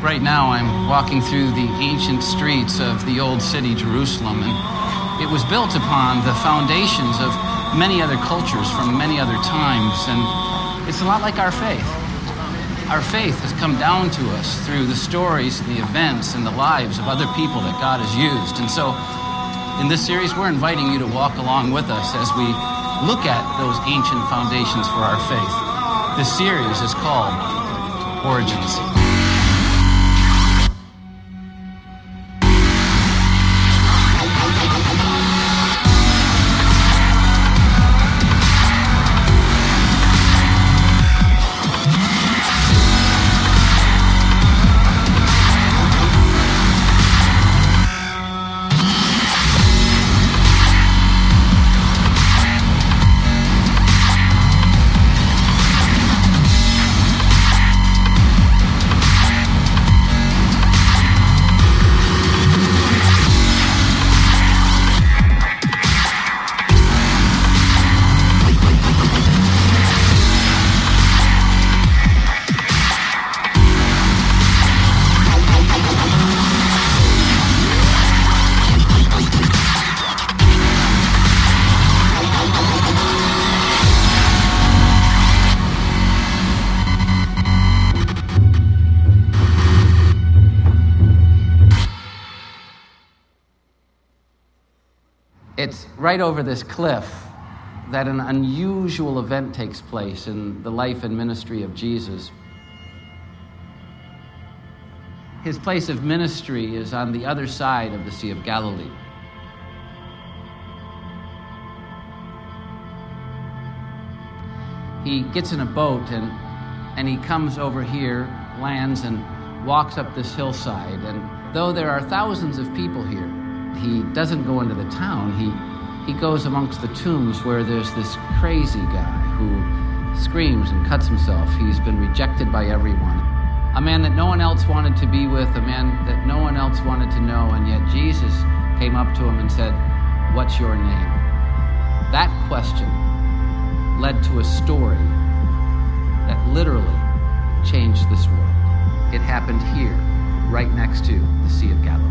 Right now, I'm walking through the ancient streets of the old city, Jerusalem, and it was built upon the foundations of many other cultures from many other times, and it's a lot like our faith. Our faith has come down to us through the stories, and the events, and the lives of other people that God has used. And so, in this series, we're inviting you to walk along with us as we look at those ancient foundations for our faith. This series is called Origins. It's right over this cliff that an unusual event takes place in the life and ministry of Jesus. His place of ministry is on the other side of the Sea of Galilee. He gets in a boat and, and he comes over here, lands, and walks up this hillside. And though there are thousands of people here, he doesn't go into the town. He, he goes amongst the tombs where there's this crazy guy who screams and cuts himself. He's been rejected by everyone. A man that no one else wanted to be with, a man that no one else wanted to know, and yet Jesus came up to him and said, What's your name? That question led to a story that literally changed this world. It happened here, right next to the Sea of Galilee.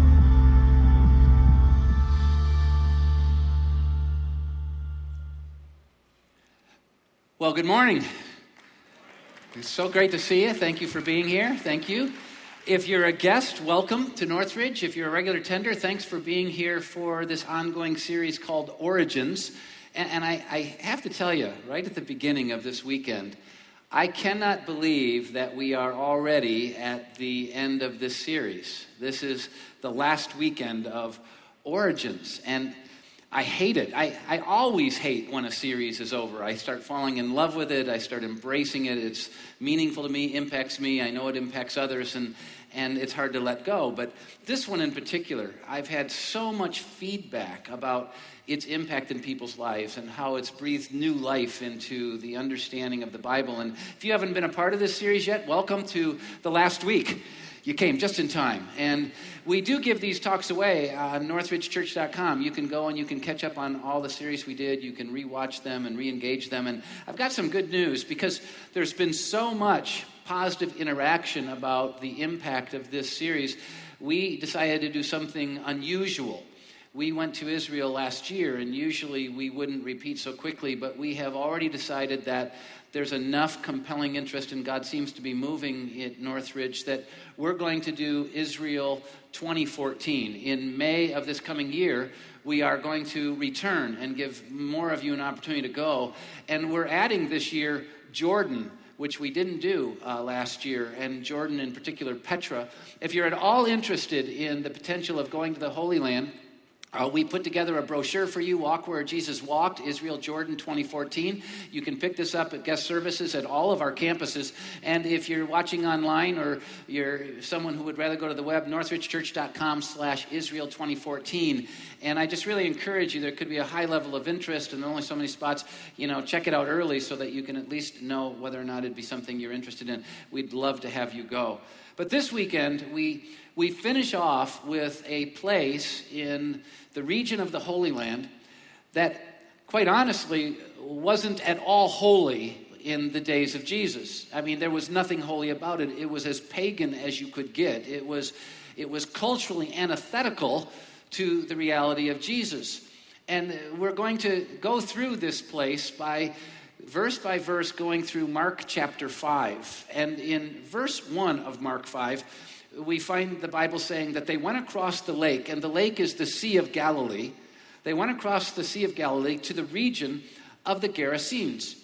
Well, good morning. It's so great to see you. Thank you for being here. Thank you. If you're a guest, welcome to Northridge. If you're a regular tender, thanks for being here for this ongoing series called Origins. And, and I, I have to tell you, right at the beginning of this weekend, I cannot believe that we are already at the end of this series. This is the last weekend of Origins. And I hate it. I, I always hate when a series is over. I start falling in love with it. I start embracing it. It's meaningful to me, impacts me. I know it impacts others, and, and it's hard to let go. But this one in particular, I've had so much feedback about its impact in people's lives and how it's breathed new life into the understanding of the Bible. And if you haven't been a part of this series yet, welcome to the last week. You came just in time. And we do give these talks away on northridgechurch.com. You can go and you can catch up on all the series we did. You can rewatch them and re engage them. And I've got some good news because there's been so much positive interaction about the impact of this series. We decided to do something unusual. We went to Israel last year, and usually we wouldn't repeat so quickly, but we have already decided that there's enough compelling interest, and God seems to be moving at Northridge that we're going to do Israel 2014. In May of this coming year, we are going to return and give more of you an opportunity to go. And we're adding this year Jordan which we didn't do uh, last year, and Jordan in particular, Petra. If you're at all interested in the potential of going to the Holy Land, uh, we put together a brochure for you, Walk Where Jesus Walked, Israel Jordan 2014. You can pick this up at guest services at all of our campuses. And if you're watching online or you're someone who would rather go to the web, northridgechurch.com slash Israel 2014. And I just really encourage you, there could be a high level of interest and only so many spots. You know, check it out early so that you can at least know whether or not it'd be something you're interested in. We'd love to have you go. But this weekend, we, we finish off with a place in the region of the Holy Land that, quite honestly, wasn't at all holy in the days of Jesus. I mean, there was nothing holy about it. It was as pagan as you could get. It was, it was culturally antithetical to the reality of Jesus. And we're going to go through this place by verse by verse going through Mark chapter 5. And in verse 1 of Mark 5, we find the Bible saying that they went across the lake, and the lake is the Sea of Galilee. They went across the Sea of Galilee to the region of the Gerasenes.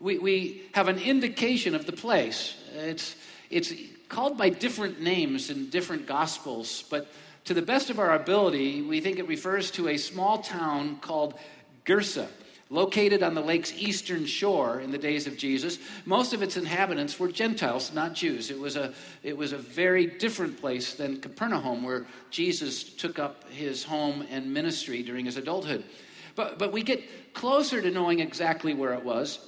We, we have an indication of the place. It's, it's called by different names in different gospels, but to the best of our ability, we think it refers to a small town called Gersa located on the lake's eastern shore in the days of Jesus. Most of its inhabitants were Gentiles, not Jews. It was a, it was a very different place than Capernaum, where Jesus took up his home and ministry during his adulthood. But, but we get closer to knowing exactly where it was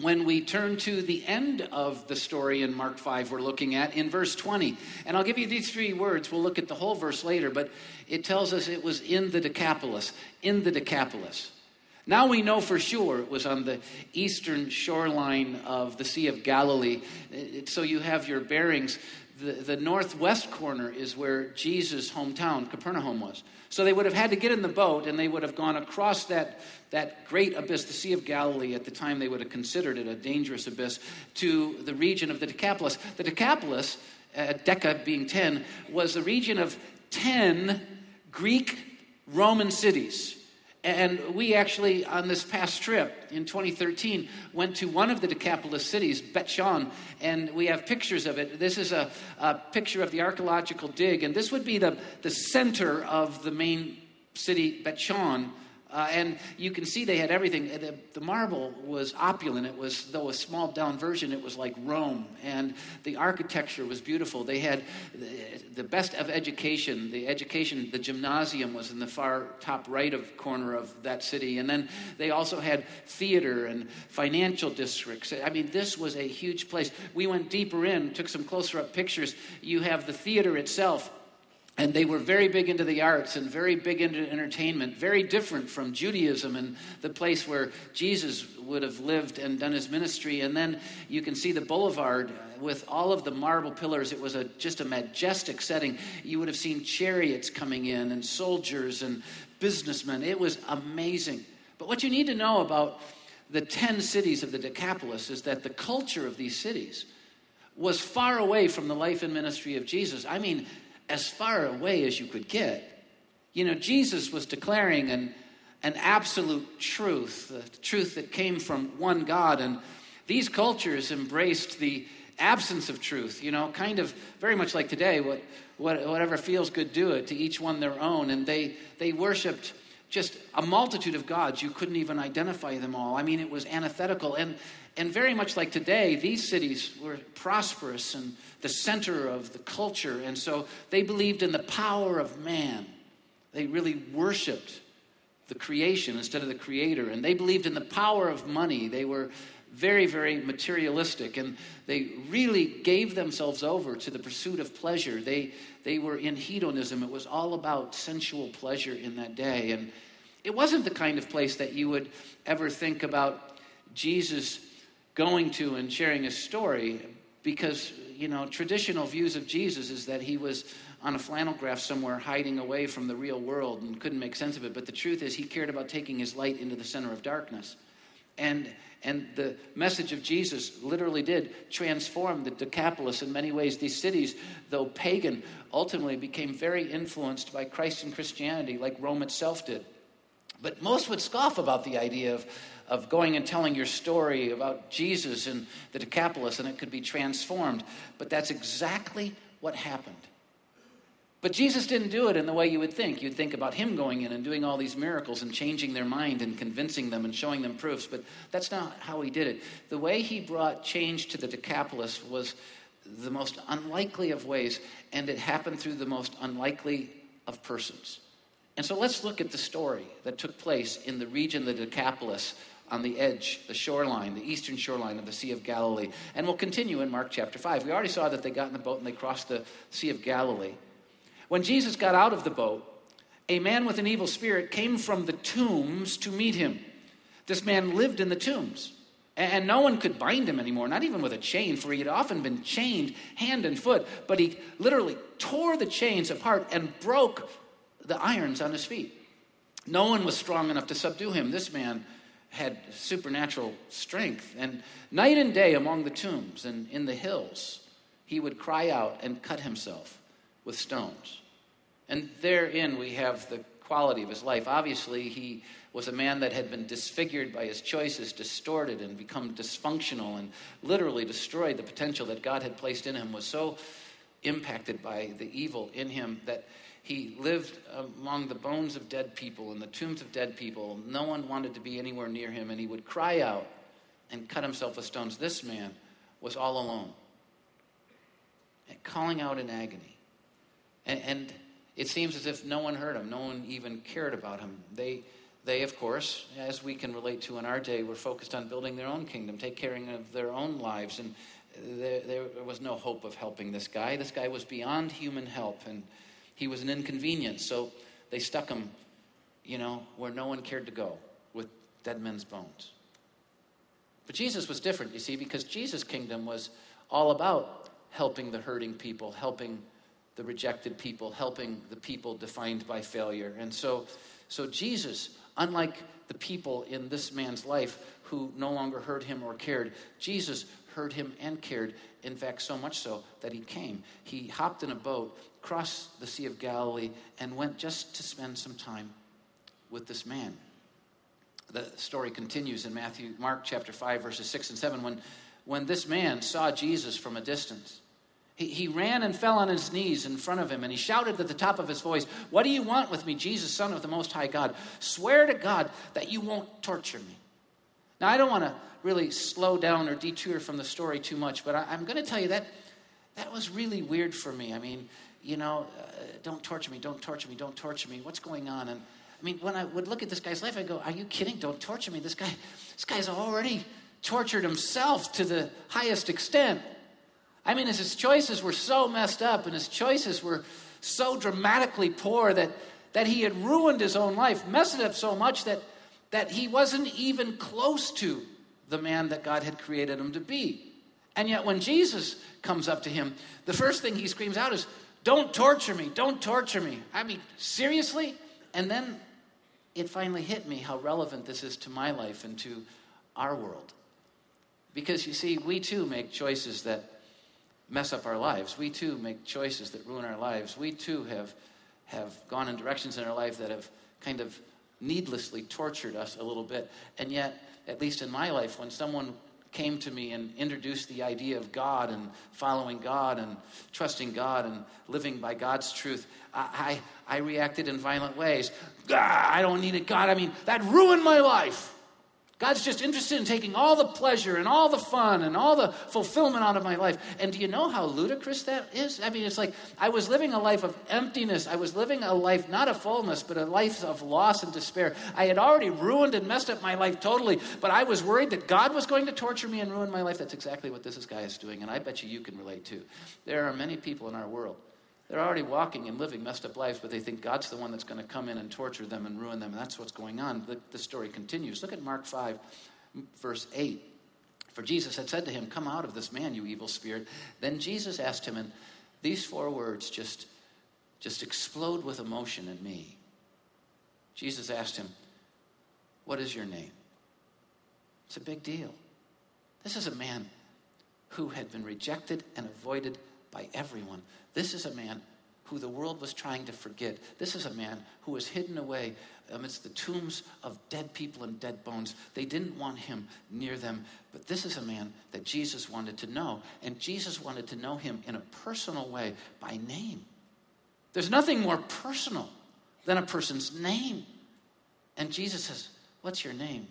when we turn to the end of the story in Mark 5, we're looking at in verse 20. And I'll give you these three words. We'll look at the whole verse later, but it tells us it was in the Decapolis. In the Decapolis. Now we know for sure it was on the eastern shoreline of the Sea of Galilee. So you have your bearings. The, the northwest corner is where Jesus' hometown, Capernaum, was. So they would have had to get in the boat and they would have gone across that, that great abyss, the Sea of Galilee. At the time, they would have considered it a dangerous abyss, to the region of the Decapolis. The Decapolis, uh, Deca being 10, was the region of 10 Greek Roman cities. And we actually, on this past trip in 2013, went to one of the Decapolis cities, Bet Shan and we have pictures of it. This is a, a picture of the archaeological dig, and this would be the, the center of the main city, Bet Shan, uh, and you can see they had everything. The, the, marble was opulent. It was, though a small down version, it was like Rome. And the architecture was beautiful. They had the, the best of education. The education, the gymnasium was in the far top right of corner of that city. And then they also had theater and financial districts. I mean, this was a huge place. We went deeper in, took some closer up pictures. You have the theater itself and they were very big into the arts and very big into entertainment, very different from Judaism and the place where Jesus would have lived and done his ministry. And then you can see the boulevard with all of the marble pillars. It was a, just a majestic setting. You would have seen chariots coming in and soldiers and businessmen. It was amazing. But what you need to know about the 10 cities of the Decapolis is that the culture of these cities was far away from the life and ministry of Jesus. I mean, as far away as you could get. You know, Jesus was declaring an, an absolute truth, the truth that came from one God. And these cultures embraced the absence of truth, you know, kind of very much like today, what, what, whatever feels good, do it, to each one their own. And they, they worshiped just a multitude of gods. You couldn't even identify them all. I mean, it was antithetical. And, and very much like today, these cities were prosperous and the center of the culture. And so they believed in the power of man. They really worshiped the creation instead of the creator. And they believed in the power of money. They were very, very materialistic. And they really gave themselves over to the pursuit of pleasure. They, they were in hedonism. It was all about sensual pleasure in that day. And it wasn't the kind of place that you would ever think about Jesus going to and sharing a story because you know traditional views of jesus is that he was on a flannel graph somewhere hiding away from the real world and couldn't make sense of it. But the truth is he cared about taking his light into the center of darkness. And and the message of jesus literally did transform the decapolis in many ways. These cities though pagan ultimately became very influenced by christ and christianity like rome itself did. But most would scoff about the idea of of going and telling your story about Jesus and the Decapolis, and it could be transformed. But that's exactly what happened. But Jesus didn't do it in the way you would think. You'd think about him going in and doing all these miracles and changing their mind and convincing them and showing them proofs, but that's not how he did it. The way he brought change to the Decapolis was the most unlikely of ways, and it happened through the most unlikely of persons. And so let's look at the story that took place in the region of the Decapolis on the edge, the shoreline, the eastern shoreline of the Sea of Galilee. And we'll continue in Mark chapter 5. We already saw that they got in the boat and they crossed the Sea of Galilee. When Jesus got out of the boat, a man with an evil spirit came from the tombs to meet him. This man lived in the tombs And no one could bind him anymore, not even with a chain, for he had often been chained hand and foot. But he literally tore the chains apart and broke the irons on his feet. No one was strong enough to subdue him. This man had supernatural strength. And night and day among the tombs and in the hills, he would cry out and cut himself with stones. And therein we have the quality of his life. Obviously, he was a man that had been disfigured by his choices, distorted, and become dysfunctional, and literally destroyed. The potential that God had placed in him was so impacted by the evil in him that he lived among the bones of dead people and the tombs of dead people. No one wanted to be anywhere near him, and he would cry out and cut himself with stones. This man was all alone, and calling out in agony. And, and it seems as if no one heard him, no one even cared about him. They, they, of course, as we can relate to in our day, were focused on building their own kingdom, take care of their own lives, and there, there was no hope of helping this guy. This guy was beyond human help, and he was an inconvenience. So they stuck him, you know, where no one cared to go with dead men's bones. But Jesus was different, you see, because Jesus' kingdom was all about helping the hurting people, helping the rejected people, helping the people defined by failure. And so, so Jesus, unlike the people in this man's life who no longer heard him or cared, Jesus heard him and cared. In fact, so much so that he came. He hopped in a boat, crossed the Sea of Galilee, and went just to spend some time with this man. The story continues in Matthew, Mark chapter 5, verses 6 and 7. When, when this man saw Jesus from a distance, he, he ran and fell on his knees in front of him, and he shouted at the top of his voice, What do you want with me, Jesus, Son of the Most High God? Swear to God that you won't torture me. Now, I don't want to really slow down or detour from the story too much, but I, am going to tell you that that was really weird for me. I mean, you know, uh, don't torture me, don't torture me, don't torture me. What's going on? And I mean, when I would look at this guy's life, I go, Are you kidding? Don't torture me. This guy, this guy's already tortured himself to the highest extent. I mean, his choices were so messed up and his choices were so dramatically poor that, that he had ruined his own life, messed it up so much that, that he wasn't even close to the man that God had created him to be. And yet, when Jesus comes up to him, the first thing he screams out is, Don't torture me, don't torture me. I mean, seriously? And then it finally hit me how relevant this is to my life and to our world. Because you see, we too make choices that mess up our lives. We too make choices that ruin our lives. We too have, have gone in directions in our life that have kind of needlessly tortured us a little bit. And yet, at least in my life, when someone came to me and introduced the idea of God and following God and trusting God and living by God's truth, I, I, I reacted in violent ways. I don't need it, God. I mean, that ruined my life. God's just interested in taking all the pleasure and all the fun and all the fulfillment out of my life. And do you know how ludicrous that is? I mean, it's like I was living a life of emptiness. I was living a life, not of fullness, but a life of loss and despair. I had already ruined and messed up my life totally, but I was worried that God was going to torture me and ruin my life. That's exactly what this guy is doing. And I bet you you can relate too. There are many people in our world they're already walking and living messed up lives, but they think God's the one that's going to come in and torture them and ruin them. And that's what's going on. The, the story continues. Look at Mark 5, verse 8. For Jesus had said to him, Come out of this man, you evil spirit. Then Jesus asked him, and these four words just, just explode with emotion in me. Jesus asked him, What is your name? It's a big deal. This is a man who had been rejected and avoided by everyone. This is a man who the world was trying to forget. This is a man who was hidden away amidst the tombs of dead people and dead bones. They didn't want him near them, but this is a man that Jesus wanted to know. And Jesus wanted to know him in a personal way by name. There's nothing more personal than a person's name. And Jesus says, What's your name?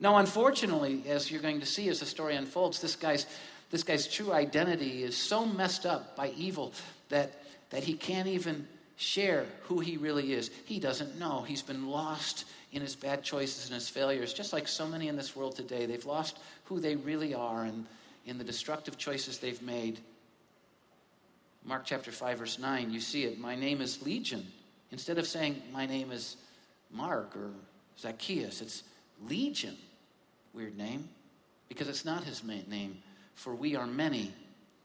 Now, unfortunately, as you're going to see as the story unfolds, this guy's this guy's true identity is so messed up by evil that, that he can't even share who he really is. He doesn't know. He's been lost in his bad choices and his failures, just like so many in this world today. They've lost who they really are and in the destructive choices they've made. Mark chapter 5, verse 9, you see it. My name is Legion. Instead of saying, My name is Mark or Zacchaeus, it's Legion. Weird name because it's not his name, for we are many,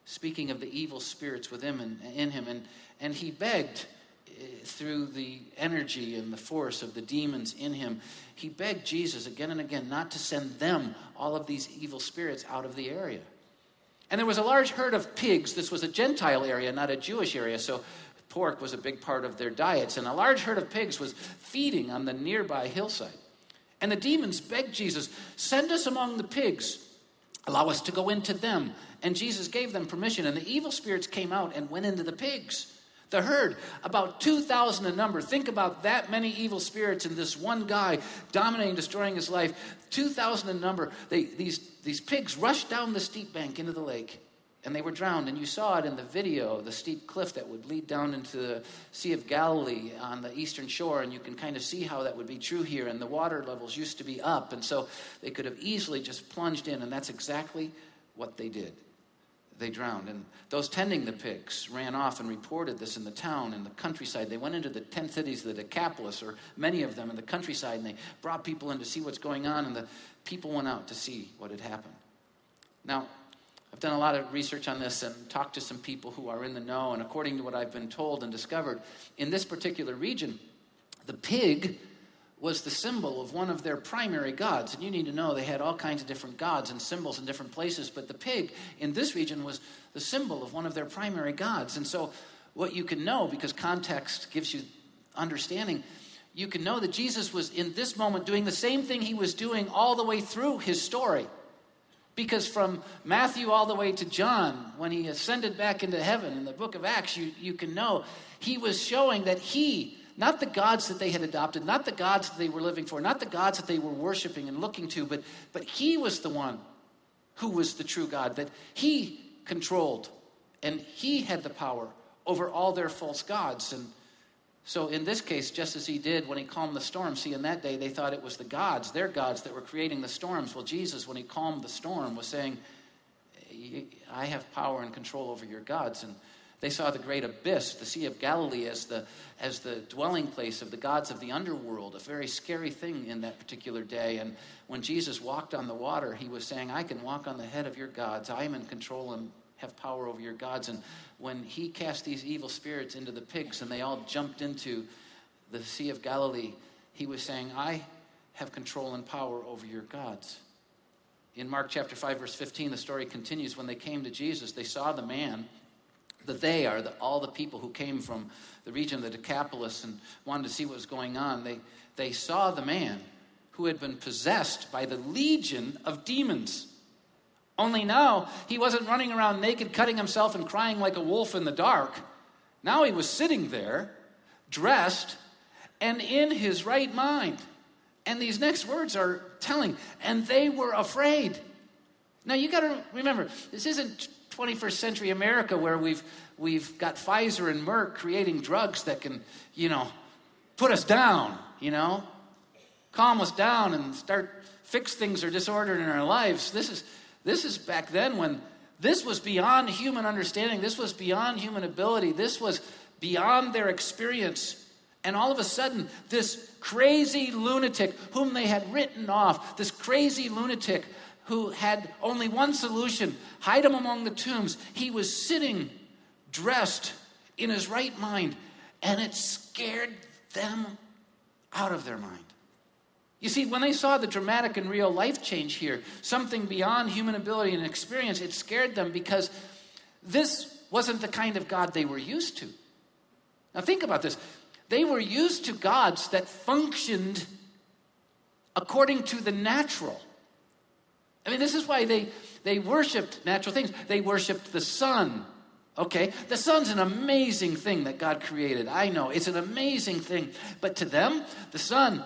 speaking of the evil spirits within him and in him. And, and he begged eh, through the energy and the force of the demons in him, he begged Jesus again and again not to send them, all of these evil spirits, out of the area. And there was a large herd of pigs. This was a Gentile area, not a Jewish area, so pork was a big part of their diets. And a large herd of pigs was feeding on the nearby hillside. And the demons begged Jesus, Send us among the pigs, allow us to go into them. And Jesus gave them permission, and the evil spirits came out and went into the pigs. The herd, about 2,000 in number. Think about that many evil spirits and this one guy dominating, destroying his life. 2,000 in number. They, these, these pigs rushed down the steep bank into the lake and they were drowned. And you saw it in the video, the steep cliff that would lead down into the Sea of Galilee on the eastern shore. And you can kind of see how that would be true here. And the water levels used to be up. And so they could have easily just plunged in. And that's exactly what they did. They drowned. And those tending the pigs ran off and reported this in the town and the countryside. They went into the 10 cities of the Decapolis, or many of them in the countryside, and they brought people in to see what's going on. And the people went out to see what had happened. Now, I've done a lot of research on this and talked to some people who are in the know. And according to what I've been told and discovered, in this particular region, the pig was the symbol of one of their primary gods. And you need to know they had all kinds of different gods and symbols in different places, but the pig in this region was the symbol of one of their primary gods. And so, what you can know, because context gives you understanding, you can know that Jesus was in this moment doing the same thing he was doing all the way through his story. Because from Matthew all the way to John, when he ascended back into heaven in the book of Acts, you, you can know he was showing that he, not the gods that they had adopted, not the gods that they were living for, not the gods that they were worshiping and looking to, but, but he was the one who was the true God, that he controlled and he had the power over all their false gods. And so, in this case, just as he did when he calmed the storm, see, in that day they thought it was the gods, their gods, that were creating the storms. Well, Jesus, when he calmed the storm, was saying, I have power and control over your gods. And they saw the great abyss, the Sea of Galilee, as the, as the dwelling place of the gods of the underworld, a very scary thing in that particular day. And when Jesus walked on the water, he was saying, I can walk on the head of your gods. I am in control and have power over your gods. And when he cast these evil spirits into the pigs and they all jumped into the Sea of Galilee, he was saying, I have control and power over your gods. In Mark chapter 5, verse 15, the story continues. When they came to Jesus, they saw the man. that they are the, all the people who came from the region of the Decapolis and wanted to see what was going on. They, they saw the man who had been possessed by the legion of demons. Only now, he wasn't running around naked, cutting himself, and crying like a wolf in the dark. Now he was sitting there, dressed, and in his right mind. And these next words are telling, and they were afraid. Now you got to remember, this isn't 21st century America where we've, we've got Pfizer and Merck creating drugs that can, you know, put us down, you know, calm us down and start fix things or disorder in our lives. This is this is back then when this was beyond human understanding, this was beyond human ability, this was beyond their experience. And all of a sudden, this crazy lunatic, whom they had written off, this crazy lunatic who had only one solution hide him among the tombs, he was sitting dressed in his right mind, and it scared them out of their mind. You see, when they saw the dramatic and real life change here, something beyond human ability and experience, it scared them because this wasn't the kind of God they were used to. Now, think about this. They were used to gods that functioned according to the natural. I mean, this is why they, they worshiped natural things. They worshiped the sun. Okay? The sun's an amazing thing that God created. I know. It's an amazing thing. But to them, the sun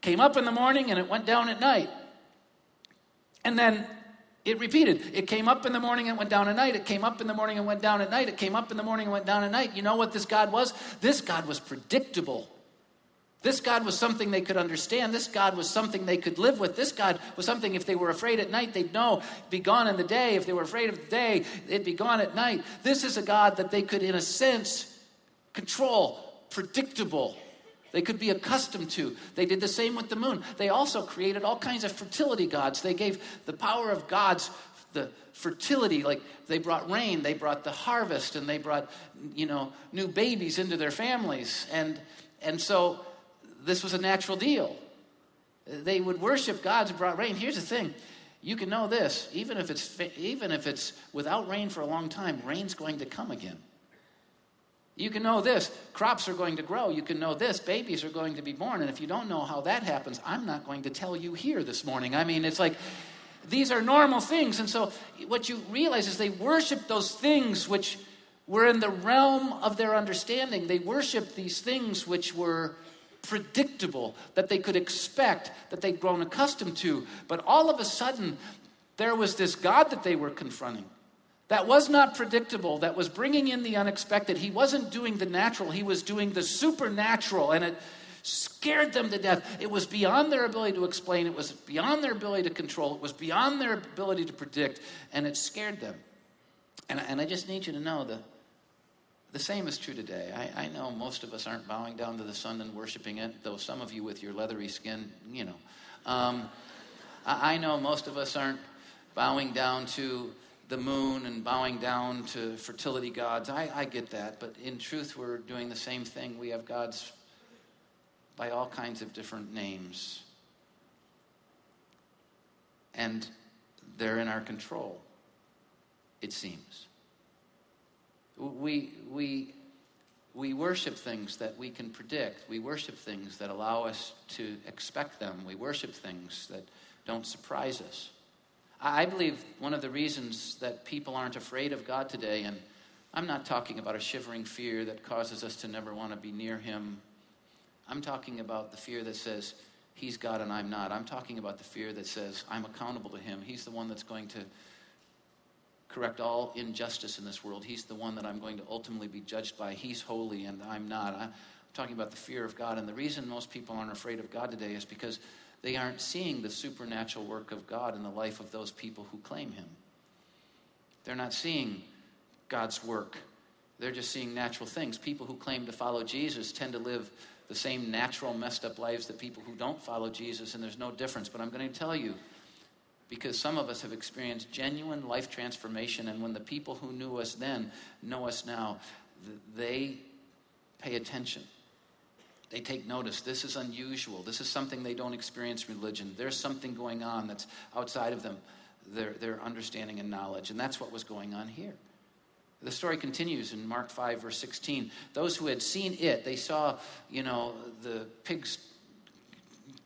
came up in the morning and it went down at night. And then it repeated. It came up in the morning and went down at night. It came up in the morning and went down at night. It came up in the morning and went down at night. You know what this God was? This God was predictable. This God was something they could understand. This God was something they could live with. This God was something if they were afraid at night, they'd know, be gone in the day. If they were afraid of the day, it'd be gone at night. This is a God that they could, in a sense, control, predictable, they could be accustomed to. They did the same with the moon. They also created all kinds of fertility gods. They gave the power of gods the fertility like they brought rain they brought the harvest and they brought you know new babies into their families and and so this was a natural deal they would worship gods who brought rain here's the thing you can know this even if it's even if it's without rain for a long time rain's going to come again you can know this crops are going to grow. You can know this babies are going to be born. And if you don't know how that happens, I'm not going to tell you here this morning. I mean, it's like these are normal things. And so what you realize is they worship those things which were in the realm of their understanding. They worship these things which were predictable, that they could expect, that they'd grown accustomed to. But all of a sudden, there was this God that they were confronting that was not predictable, that was bringing in the unexpected. He wasn't doing the natural, he was doing the supernatural, and it scared them to death. It was beyond their ability to explain, it was beyond their ability to control, it was beyond their ability to predict, and it scared them. And, and I just need you to know the, the same is true today. I, I know most of us aren't bowing down to the sun and worshiping it, though some of you with your leathery skin, you know. Um, I, I know most of us aren't bowing down to the moon and bowing down to fertility gods. I, I get that, but in truth, we're doing the same thing. We have gods by all kinds of different names. And they're in our control, it seems. We, we, we worship things that we can predict. We worship things that allow us to expect them. We worship things that don't surprise us. I believe one of the reasons that people aren't afraid of God today, and I'm not talking about a shivering fear that causes us to never want to be near Him. I'm talking about the fear that says, He's God and I'm not. I'm talking about the fear that says, I'm accountable to Him. He's the one that's going to correct all injustice in this world. He's the one that I'm going to ultimately be judged by. He's holy and I'm not. I'm talking about the fear of God. And the reason most people aren't afraid of God today is because they aren't seeing the supernatural work of God in the life of those people who claim Him. They're not seeing God's work. They're just seeing natural things. People who claim to follow Jesus tend to live the same natural, messed up lives that people who don't follow Jesus, and there's no difference. But I'm going to tell you, because some of us have experienced genuine life transformation, and when the people who knew us then know us now, they pay attention. They take notice. This is unusual. This is something they don't experience religion. There's something going on that's outside of them, their, their understanding and knowledge. And that's what was going on here. The story continues in Mark 5, verse 16. Those who had seen it, they saw, you know, the pigs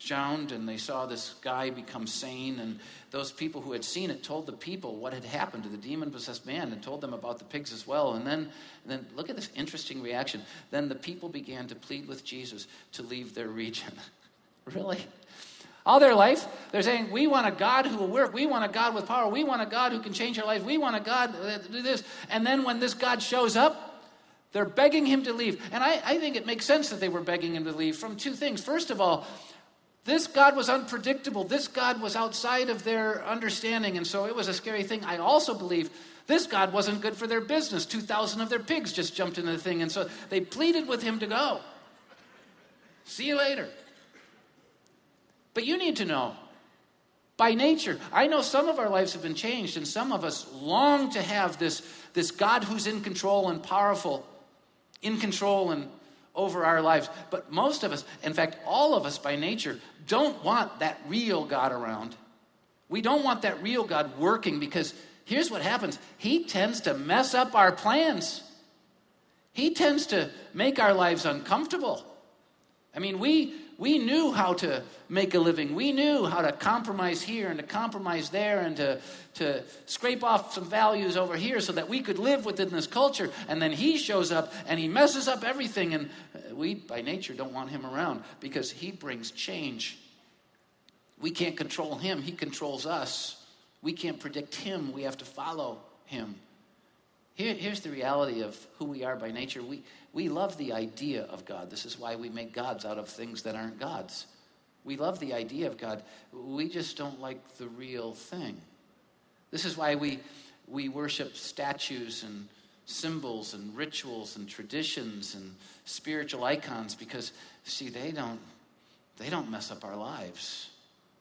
drowned and they saw this guy become sane. And those people who had seen it told the people what had happened to the demon possessed man and told them about the pigs as well. And then, and then look at this interesting reaction. Then the people began to plead with Jesus to leave their region. really? All their life, they're saying, We want a God who will work. We want a God with power. We want a God who can change our life. We want a God to do this. And then when this God shows up, they're begging him to leave. And I, I think it makes sense that they were begging him to leave from two things. First of all, this God was unpredictable. This God was outside of their understanding, and so it was a scary thing. I also believe this God wasn't good for their business. 2,000 of their pigs just jumped into the thing, and so they pleaded with him to go. See you later. But you need to know by nature, I know some of our lives have been changed, and some of us long to have this, this God who's in control and powerful, in control and over our lives. But most of us, in fact, all of us by nature, don't want that real God around. We don't want that real God working because here's what happens He tends to mess up our plans, He tends to make our lives uncomfortable. I mean, we, we knew how to make a living. We knew how to compromise here and to compromise there and to, to scrape off some values over here so that we could live within this culture. And then he shows up and he messes up everything. And uh, we, by nature, don't want him around because he brings change. We can't control him, he controls us. We can't predict him, we have to follow him. Here, here's the reality of who we are by nature. We, we love the idea of God. This is why we make gods out of things that aren't gods. We love the idea of God. We just don't like the real thing. This is why we, we worship statues and symbols and rituals and traditions and spiritual icons because see they don't they don't mess up our lives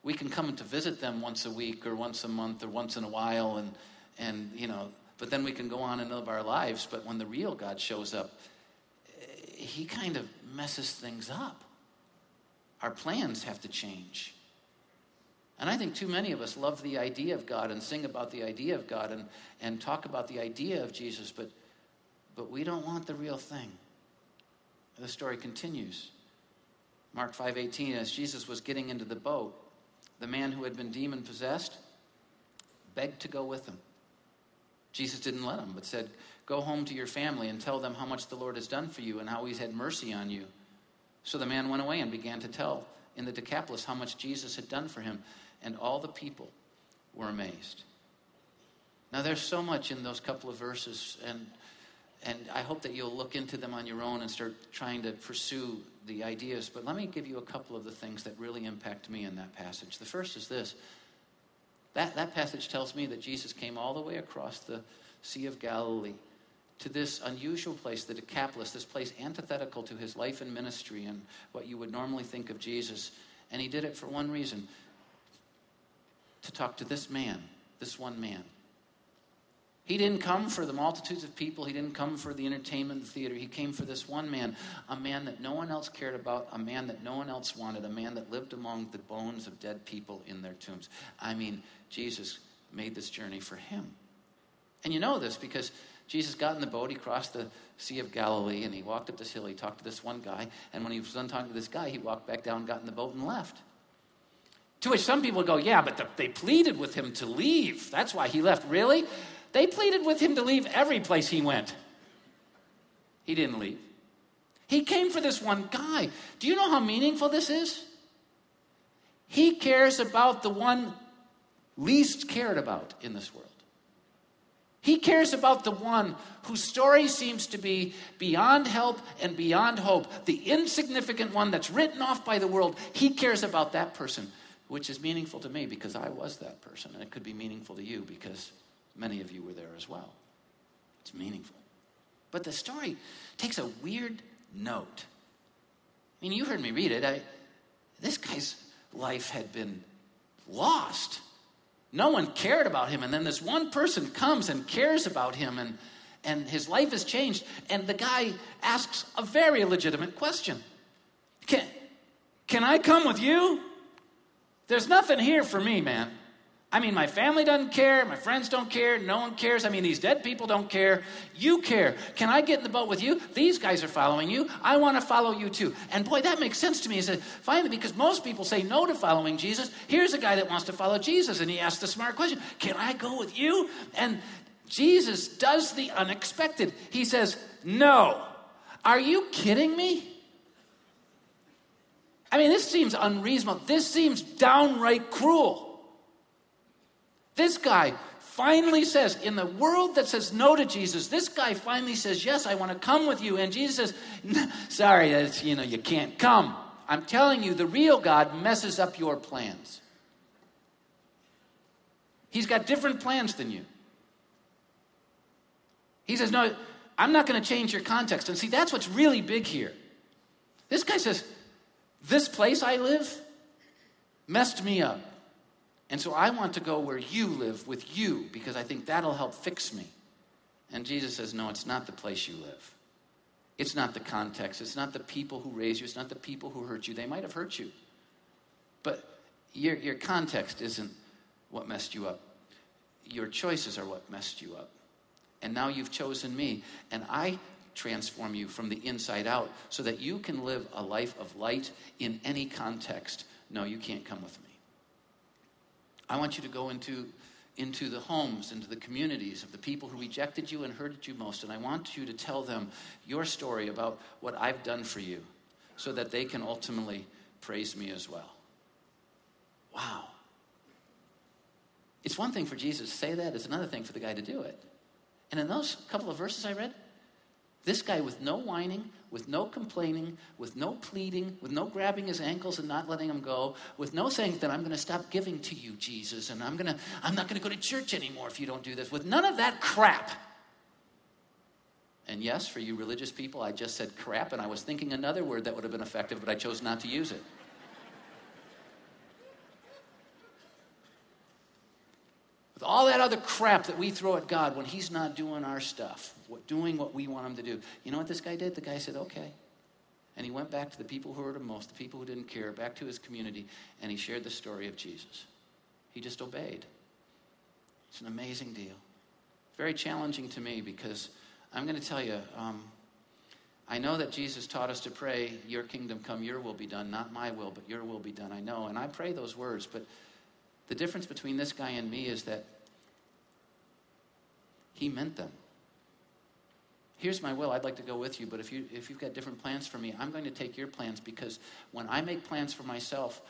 we can come to visit them once a week or once a month or once in a while and and you know but then we can go on and live our lives but when the real god shows up he kind of messes things up our plans have to change and I think too many of us love the idea of God and sing about the idea of God and, and talk about the idea of Jesus, but, but we don't want the real thing. The story continues. Mark 5:18 as Jesus was getting into the boat, the man who had been demon possessed begged to go with him. Jesus didn't let him, but said, "Go home to your family and tell them how much the Lord has done for you and how he's had mercy on you." So the man went away and began to tell in the Decapolis how much Jesus had done for him and all the people were amazed. Now, there's so much in those couple of verses, and, and I hope that you'll look into them on your own and start trying to pursue the ideas. But let me give you a couple of the things that really impact me in that passage. The first is this that, that passage tells me that Jesus came all the way across the Sea of Galilee to this unusual place, the Decapolis, this place antithetical to his life and ministry and what you would normally think of Jesus. And he did it for one reason to talk to this man, this one man. He didn't come for the multitudes of people. He didn't come for the entertainment the theater. He came for this one man, a man that no one else cared about, a man that no one else wanted, a man that lived among the bones of dead people in their tombs. I mean, Jesus made this journey for him. And you know this because Jesus got in the boat, he crossed the Sea of Galilee, and he walked up this hill. He talked to this one guy. And when he was done talking to this guy, he walked back down, got in the boat, and left. To which some people go, yeah, but the, they pleaded with him to leave. That's why he left. Really? They pleaded with him to leave every place he went. He didn't leave. He came for this one guy. Do you know how meaningful this is? He cares about the one least cared about in this world. He cares about the one whose story seems to be beyond help and beyond hope, the insignificant one that's written off by the world. He cares about that person which is meaningful to me because I was that person. And it could be meaningful to you because many of you were there as well. It's meaningful. But the story takes a weird note. I mean, you heard me read it. I, this guy's life had been lost. No one cared about him. And then this one person comes and cares about him, and, and his life has changed. And the guy asks a very legitimate question Can, can I come with you? There's nothing here for me, man. I mean, my family doesn't care, my friends don't care, no one cares. I mean, these dead people don't care. You care. Can I get in the boat with you? These guys are following you. I want to follow you too. And boy, that makes sense to me. He said, finally, because most people say no to following Jesus. Here's a guy that wants to follow Jesus, and he asks the smart question Can I go with you? And Jesus does the unexpected. He says, No. Are you kidding me? I mean, this seems unreasonable. This seems downright cruel. This guy finally says, in the world that says no to Jesus, this guy finally says, Yes, I want to come with you. And Jesus says, Sorry, that's, you know, you can't come. I'm telling you, the real God messes up your plans. He's got different plans than you. He says, No, I'm not going to change your context. And see, that's what's really big here. This guy says, this place I live messed me up. And so I want to go where you live with you because I think that'll help fix me. And Jesus says, No, it's not the place you live. It's not the context. It's not the people who raise you. It's not the people who hurt you. They might have hurt you. But your, your context isn't what messed you up. Your choices are what messed you up. And now you've chosen me. And I transform you from the inside out so that you can live a life of light in any context. No, you can't come with me. I want you to go into, into the homes, into the communities of the people who rejected you and hurted you most, and I want you to tell them your story about what I've done for you so that they can ultimately praise me as well. Wow. It's one thing for Jesus to say that, it's another thing for the guy to do it. And in those couple of verses I read, this guy with no whining, with no complaining, with no pleading, with no grabbing his ankles and not letting him go, with no saying that I'm going to stop giving to you, Jesus, and I'm going to I'm not going to go to church anymore if you don't do this. With none of that crap. And yes, for you religious people, I just said crap, and I was thinking another word that would have been effective, but I chose not to use it. All that other crap that we throw at God when He's not doing our stuff, doing what we want Him to do, you know what this guy did? The guy said, okay. And he went back to the people who hurt him most, the people who didn't care, back to his community, and he shared the story of Jesus. He just obeyed. It's an amazing deal. Very challenging to me because I'm going to tell you, um, I know that Jesus taught us to pray, Your kingdom come, Your will be done, not my will, but Your will be done. I know, and I pray those words, but the difference between this guy and me is that he meant them. Here's my will. I'd like to go with you, but if, you, if you've got different plans for me, I'm going to take your plans because when I make plans for myself,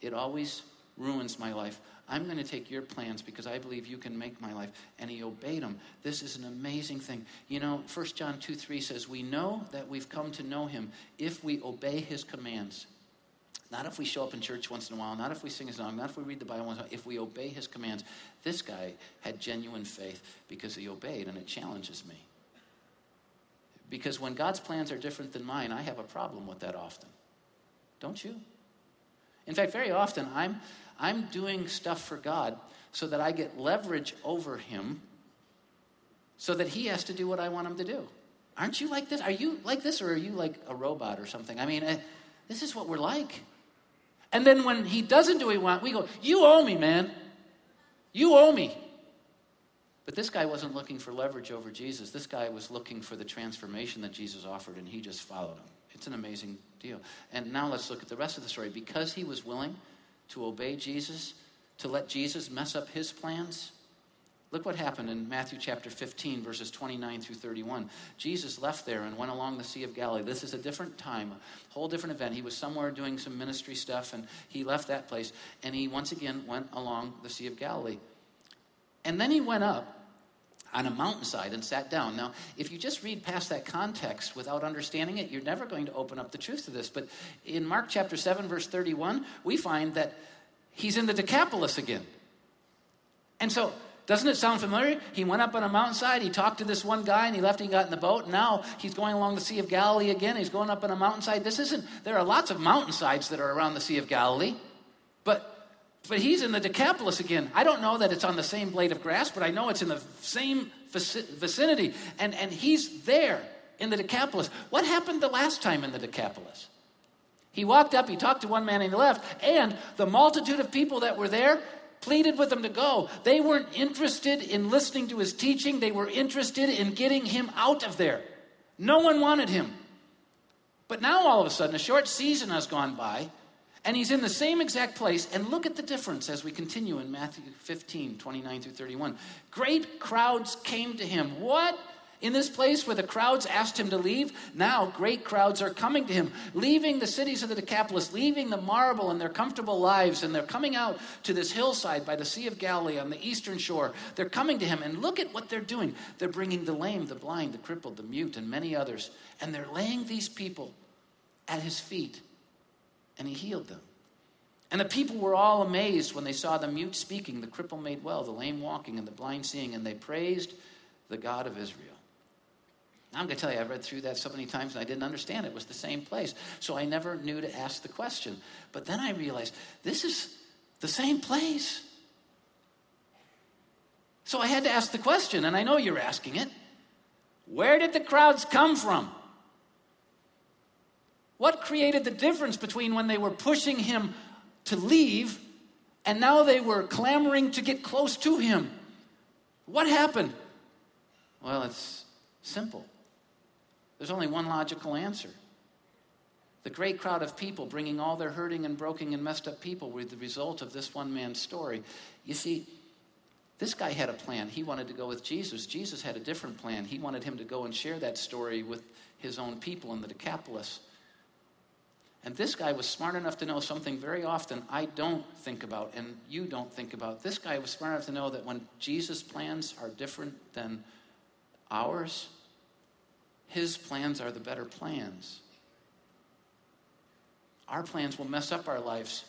it always ruins my life. I'm going to take your plans because I believe you can make my life. And he obeyed them. This is an amazing thing. You know, 1 John 2 3 says, We know that we've come to know him if we obey his commands. Not if we show up in church once in a while, not if we sing a song, not if we read the Bible once in a while, if we obey his commands. This guy had genuine faith because he obeyed, and it challenges me. Because when God's plans are different than mine, I have a problem with that often. Don't you? In fact, very often I'm, I'm doing stuff for God so that I get leverage over Him so that He has to do what I want Him to do. Aren't you like this? Are you like this, or are you like a robot or something? I mean, uh, this is what we're like. And then when He doesn't do what we want, we go, You owe me, man. You owe me. But this guy wasn't looking for leverage over Jesus. This guy was looking for the transformation that Jesus offered, and he just followed him. It's an amazing deal. And now let's look at the rest of the story. Because he was willing to obey Jesus, to let Jesus mess up his plans, look what happened in Matthew chapter 15, verses 29 through 31. Jesus left there and went along the Sea of Galilee. This is a different time, a whole different event. He was somewhere doing some ministry stuff, and he left that place, and he once again went along the Sea of Galilee. And then he went up on a mountainside and sat down. Now, if you just read past that context without understanding it, you're never going to open up the truth to this. But in Mark chapter 7, verse 31, we find that he's in the Decapolis again. And so, doesn't it sound familiar? He went up on a mountainside, he talked to this one guy, and he left and he got in the boat. And now he's going along the Sea of Galilee again. He's going up on a mountainside. This isn't, there are lots of mountainsides that are around the Sea of Galilee. But but he's in the Decapolis again. I don't know that it's on the same blade of grass, but I know it's in the same vicinity. And, and he's there in the Decapolis. What happened the last time in the Decapolis? He walked up, he talked to one man, and he left. And the multitude of people that were there pleaded with them to go. They weren't interested in listening to his teaching, they were interested in getting him out of there. No one wanted him. But now all of a sudden, a short season has gone by. And he's in the same exact place. And look at the difference as we continue in Matthew 15, 29 through 31. Great crowds came to him. What? In this place where the crowds asked him to leave, now great crowds are coming to him, leaving the cities of the Decapolis, leaving the marble and their comfortable lives, and they're coming out to this hillside by the Sea of Galilee on the eastern shore. They're coming to him, and look at what they're doing. They're bringing the lame, the blind, the crippled, the mute, and many others, and they're laying these people at his feet and he healed them. And the people were all amazed when they saw the mute speaking, the cripple made well, the lame walking, and the blind seeing, and they praised the God of Israel. I'm going to tell you, I've read through that so many times and I didn't understand. It was the same place. So I never knew to ask the question. But then I realized this is the same place. So I had to ask the question, and I know you're asking it. Where did the crowds come from? What created the difference between when they were pushing him to leave and now they were clamoring to get close to him? What happened? Well, it's simple. There's only one logical answer. The great crowd of people bringing all their hurting and broken and messed up people were the result of this one man's story. You see, this guy had a plan. He wanted to go with Jesus. Jesus had a different plan. He wanted him to go and share that story with his own people in the Decapolis. And this guy was smart enough to know something very often I don't think about and you don't think about. This guy was smart enough to know that when Jesus' plans are different than ours, his plans are the better plans. Our plans will mess up our lives,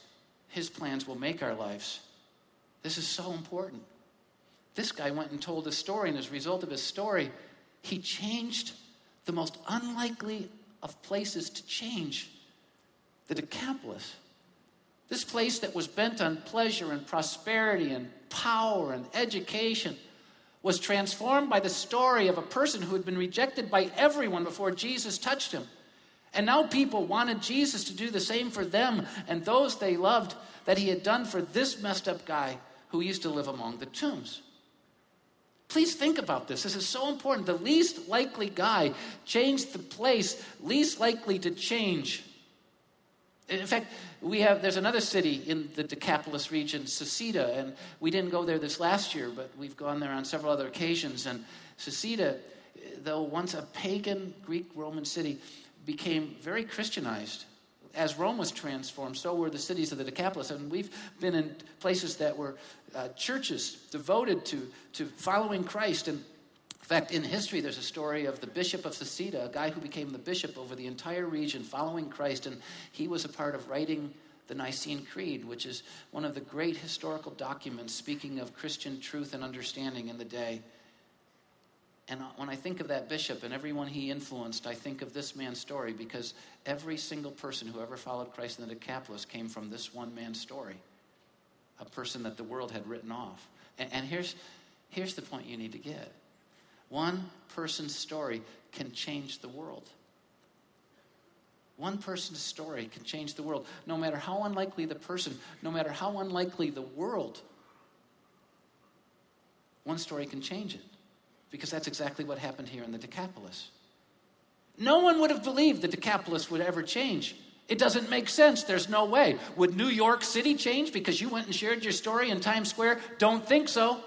his plans will make our lives. This is so important. This guy went and told a story, and as a result of his story, he changed the most unlikely of places to change, the Decapolis. This place that was bent on pleasure and prosperity and power and education was transformed by the story of a person who had been rejected by everyone before Jesus touched him. And now people wanted Jesus to do the same for them and those they loved that he had done for this messed up guy who used to live among the tombs. Please think about this. This is so important. The least likely guy changed the place least likely to change. In fact, we have there's another city in the Decapolis region, Susita, and we didn't go there this last year, but we've gone there on several other occasions. And Susita, though once a pagan Greek Roman city, became very Christianized. As Rome was transformed, so were the cities of the Decapolis. And we've been in places that were uh, churches devoted to, to following Christ. And in fact, in history, there's a story of the bishop of Susita, a guy who became the bishop over the entire region following Christ. And he was a part of writing the Nicene Creed, which is one of the great historical documents speaking of Christian truth and understanding in the day. And when I think of that bishop and everyone he influenced, I think of this man's story because every single person who ever followed Christ in the Decapolis came from this one man's story, a person that the world had written off. And, and here's, here's the point you need to get one person's story can change the world. One person's story can change the world. No matter how unlikely the person, no matter how unlikely the world, one story can change it because that's exactly what happened here in the Decapolis. No one would have believed the Decapolis would ever change. It doesn't make sense. There's no way. Would New York City change because you went and shared your story in Times Square? Don't think so.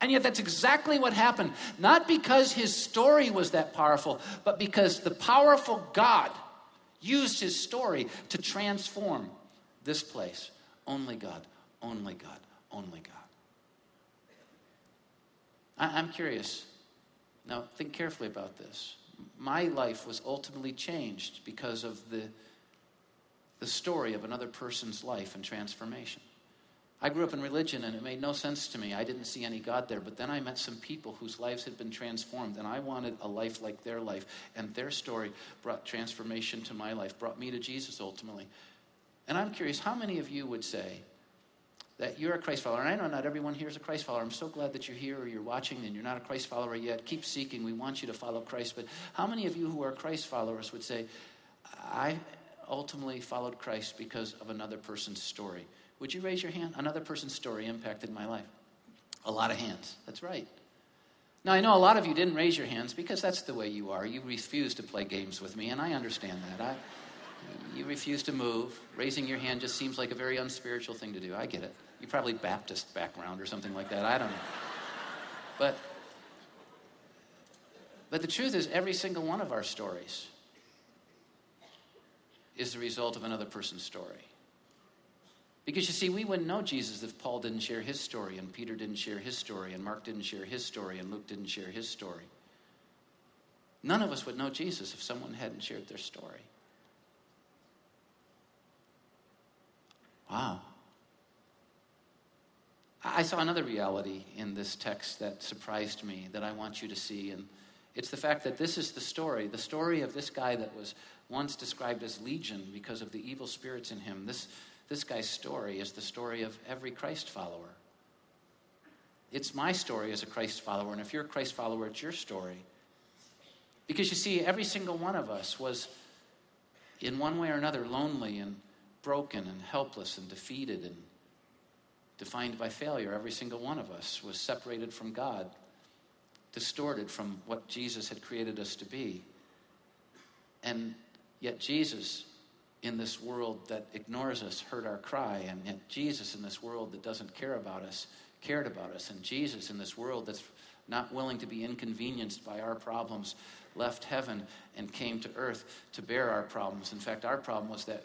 And yet, that's exactly what happened. Not because his story was that powerful, but because the powerful God used his story to transform this place. Only God, only God, only God. I, am curious. Now, think carefully about this. My life was ultimately changed because of the, the story of another person's life and transformation. I grew up in religion and it made no sense to me. I didn't see any God there. But then I met some people whose lives had been transformed and I wanted a life like their life. And their story brought transformation to my life, brought me to Jesus ultimately. And I'm curious, how many of you would say, that you're a Christ follower. And I know not everyone here is a Christ follower. I'm so glad that you're here or you're watching and you're not a Christ follower yet. Keep seeking. We want you to follow Christ. But how many of you who are Christ followers would say, I ultimately followed Christ because of another person's story? Would you raise your hand? Another person's story impacted my life. A lot of hands. That's right. Now, I know a lot of you didn't raise your hands because that's the way you are. You refuse to play games with me, and I understand that. I, you refuse to move. Raising your hand just seems like a very unspiritual thing to do. I get it. You probably Baptist background or something like that. I don't know. But, but the truth is, every single one of our stories is the result of another person's story. Because you see, we wouldn't know Jesus if Paul didn't share his story, and Peter didn't share his story, and Mark didn't share his story, and Luke didn't share his story. None of us would know Jesus if someone hadn't shared their story. Wow. I saw another reality in this text that surprised me that I want you to see. And it's the fact that this is the story the story of this guy that was once described as legion because of the evil spirits in him. This, this guy's story is the story of every Christ follower. It's my story as a Christ follower. And if you're a Christ follower, it's your story. Because you see, every single one of us was, in one way or another, lonely and broken and helpless and defeated and defined by failure. Every single one of us was separated from God, distorted from what Jesus had created us to be. And yet, Jesus in this world that ignores us heard our cry, and yet, Jesus in this world that doesn't care about us cared about us, and Jesus in this world that's not willing to be inconvenienced by our problems left heaven and came to earth to bear our problems. In fact, our problem was that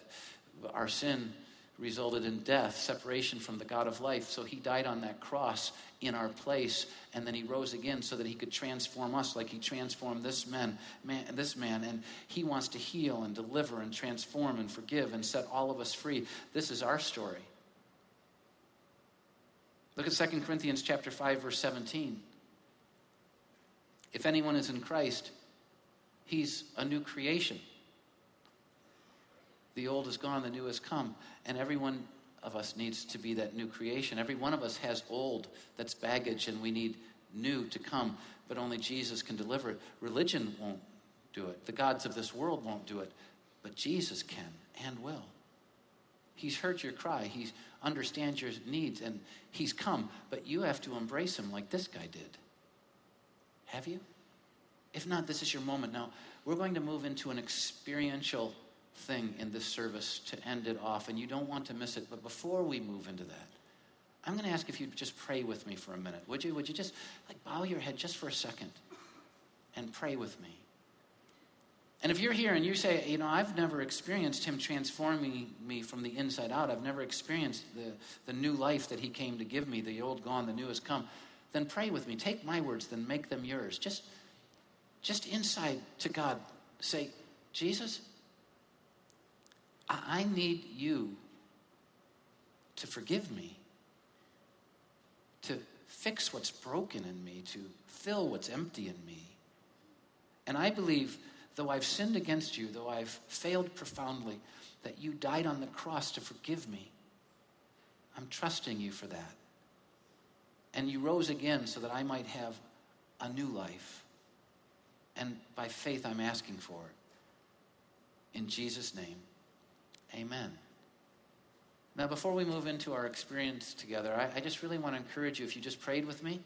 our sin resulted in death, separation from the God of life. So he died on that cross in our place, and then he rose again so that he could transform us like he transformed this man, man, this man. And he wants to heal and deliver and transform and forgive and set all of us free. This is our story. Look at 2 Corinthians chapter 5, verse 17. If anyone is in Christ, He's a new creation. The old is gone, the new has come. And every one of us needs to be that new creation. Every one of us has old that's baggage, and we need new to come, but only Jesus can deliver it. Religion won't do it, the gods of this world won't do it, but Jesus can and will. He's heard your cry. He understands your needs and he's come, but you have to embrace him like this guy did. Have you? If not, this is your moment. Now, we're going to move into an experiential thing in this service to end it off, and you don't want to miss it. But before we move into that, I'm going to ask if you'd just pray with me for a minute. Would you? Would you just like bow your head just for a second and pray with me? And if you're here and you say, you know, I've never experienced him transforming me from the inside out, I've never experienced the, the new life that he came to give me, the old gone, the new has come, then pray with me. Take my words, then make them yours. Just, just inside to God, say, Jesus, I need you to forgive me, to fix what's broken in me, to fill what's empty in me. And I believe though I've sinned against you, though I've failed profoundly, that you died on the cross to forgive me. I'm trusting you for that. And you rose again so that I might have a new life. And by faith, I'm asking for it. In Jesus' name, amen. Now, before we move into our experience together, I, I just really want to encourage you if you just prayed with me,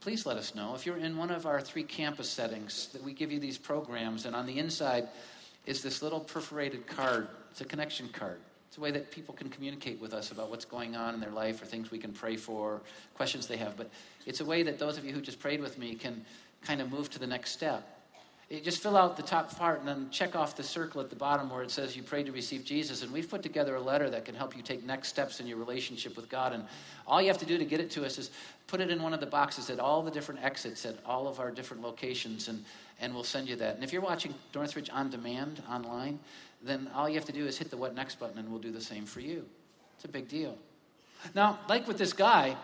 please let us know. If you're in one of our three campus settings, that we give you these programs, and on the inside is this little perforated card. It's a connection card. It's a way that people can communicate with us about what's going on in their life or things we can pray for, questions they have. But it's a way that those of you who just prayed with me can kind of move to the next step just fill out the top part and then check off the circle at the bottom where it says you prayed to receive Jesus. And we've put together a letter that can help you take next steps in your relationship with God. And all you have to do to get it to us is put it in one of the boxes at all the different exits at all of our different locations, and, and we'll send you that. And if you're watching Northridge on demand online, then all you have to do is hit the What Next button, and we'll do the same for you. It's a big deal. Now, like with this guy,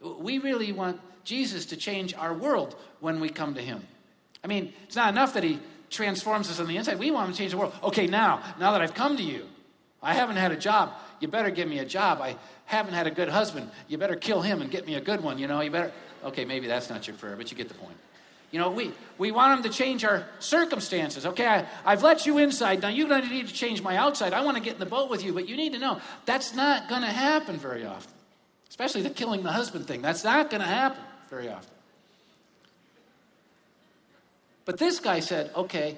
we really want Jesus to change our world when we come to Him. I mean, it's not enough that he transforms us on the inside. We want him to change the world. Okay, now, now that I've come to you, I haven't had a job. You better give me a job. I haven't had a good husband. You better kill him and get me a good one. You know, you better. Okay, maybe that's not your prayer, but you get the point. You know, we, we want him to change our circumstances. Okay, I, I've let you inside. Now you're going to need to change my outside. I want to get in the boat with you, but you need to know that's not going to happen very often. Especially the killing the husband thing. That's not going to happen very often. But this guy said, okay,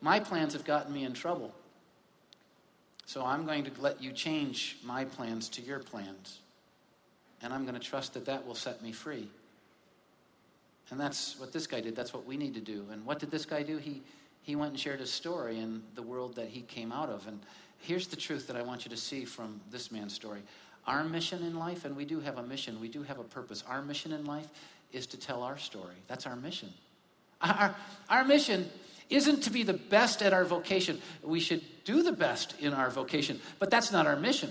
my plans have gotten me in trouble. So I'm going to let you change my plans to your plans. And I'm going to trust that that will set me free. And that's what this guy did. That's what we need to do. And what did this guy do? He, he went and shared his story in the world that he came out of. And here's the truth that I want you to see from this man's story. Our mission in life, and we do have a mission, we do have a purpose. Our mission in life is to tell our story. That's our mission. Our, our mission isn't to be the best at our vocation. We should do the best in our vocation, but that's not our mission.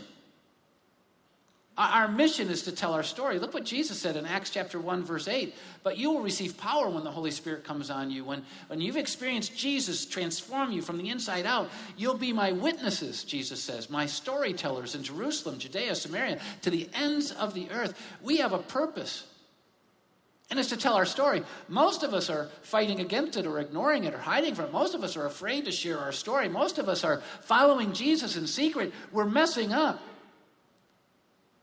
Our mission is to tell our story. Look what Jesus said in Acts chapter 1, verse 8. But you will receive power when the Holy Spirit comes on you. When, when you've experienced Jesus transform you from the inside out, you'll be my witnesses, Jesus says, my storytellers in Jerusalem, Judea, Samaria, to the ends of the earth. We have a purpose and it's to tell our story. Most of us are fighting against it or ignoring it or hiding from it. Most of us are afraid to share our story. Most of us are following Jesus in secret. We're messing up.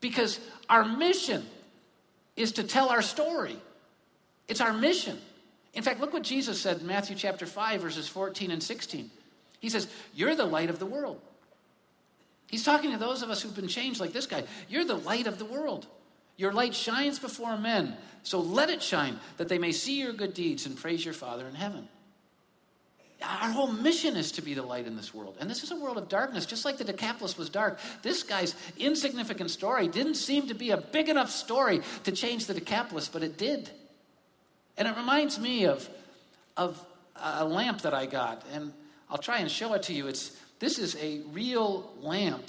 Because our mission is to tell our story. It's our mission. In fact, look what Jesus said in Matthew chapter 5, verses 14 and 16. He says, You're the light of the world. He's talking to those of us who've been changed like this guy. You're the light of the world. Your light shines before men, so let it shine that they may see your good deeds and praise your Father in heaven. Our whole mission is to be the light in this world. And this is a world of darkness, just like the Decapolis was dark. This guy's insignificant story didn't seem to be a big enough story to change the Decapolis, but it did. And it reminds me of, of a lamp that I got. And I'll try and show it to you. It's, this is a real lamp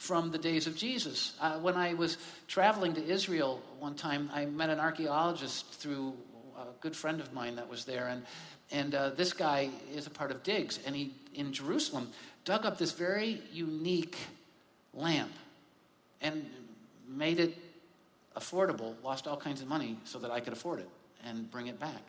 from the days of Jesus. Uh, when I was traveling to Israel one time, I met an archaeologist through a good friend of mine that was there, and and uh, this guy is a part of Digs, and he in Jerusalem dug up this very unique lamp, and made it affordable. Lost all kinds of money so that I could afford it and bring it back.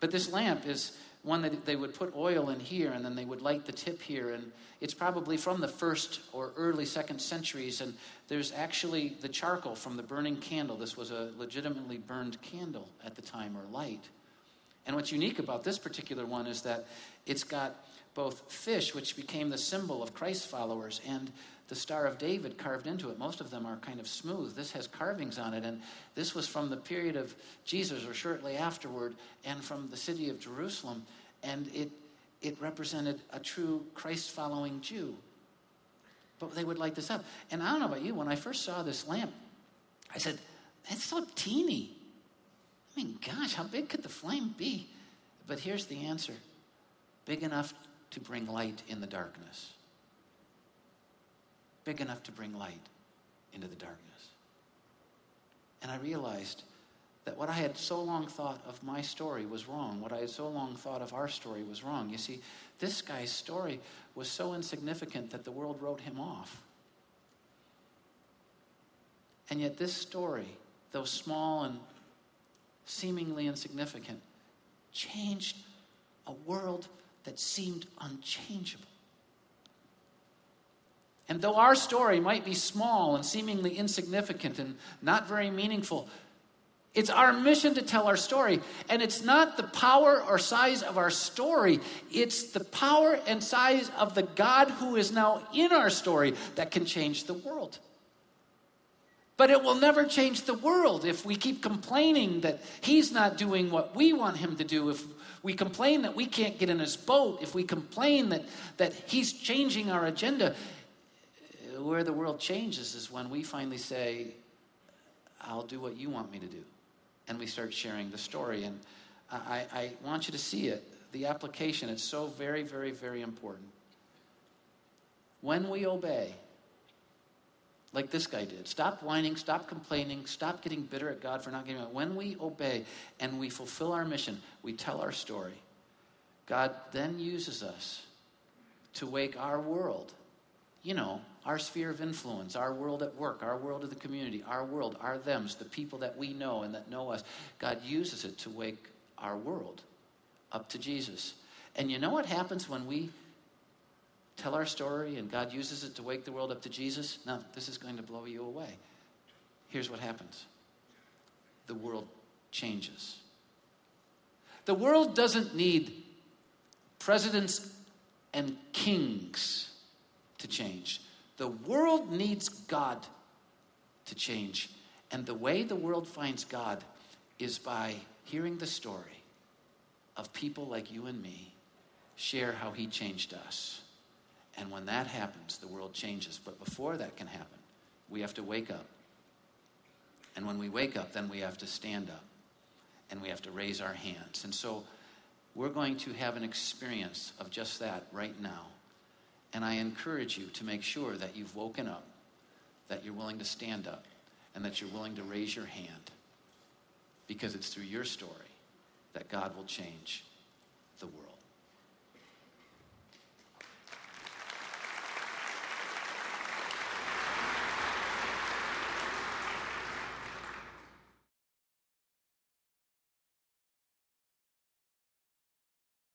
But this lamp is one that they would put oil in here and then they would light the tip here. And it's probably from the first or early second centuries. And there's actually the charcoal from the burning candle. This was a legitimately burned candle at the time or light. And what's unique about this particular one is that it's got both fish, which became the symbol of Christ followers, and the Star of David carved into it. Most of them are kind of smooth. This has carvings on it, and this was from the period of Jesus or shortly afterward, and from the city of Jerusalem, and it it represented a true Christ following Jew. But they would light this up. And I don't know about you, when I first saw this lamp, I said, that's so teeny. I mean, gosh, how big could the flame be? But here's the answer big enough to bring light in the darkness big enough to bring light into the darkness. And I realized that what I had so long thought of my story was wrong. What I had so long thought of our story was wrong. You see, this guy's story was so insignificant that the world wrote him off. And yet, this story, though small and seemingly insignificant, changed a world that seemed unchangeable. And though our story might be small and seemingly insignificant and not very meaningful, it's our mission to tell our story. And it's not the power or size of our story, it's the power and size of the God who is now in our story that can change the world. But it will never change the world if we keep complaining that He's not doing what we want Him to do, if we complain that we can't get in His boat, if we complain that, that He's changing our agenda where the world changes is when we finally say, I'll do what you want me to do. And we start sharing the story. And I, I want you to see it, the application. It's so very, very, very important. When we obey, like this guy did, stop whining, stop complaining, stop getting bitter at God for not getting it. When we obey and we fulfill our mission, we tell our story. God then uses us to wake our world, you know, our sphere of influence, our world at work, our world of the community, our world, our thems, the people that we know and that know us. God uses it to wake our world up to Jesus. And you know what happens when we tell our story and God uses it to wake the world up to Jesus? Now, this is going to blow you away. Here's what happens the world changes. The world doesn't need presidents and kings to change. The world needs God to change. And the way the world finds God is by hearing the story of people like you and me share how He changed us. And when that happens, the world changes. But before that can happen, we have to wake up. And when we wake up, then we have to stand up and we have to raise our hands. And so we're going to have an experience of just that right now. And I encourage you to make sure that you've woken up, that you're willing to stand up, and that you're willing to raise your hand. Because it's through your story that God will change the world.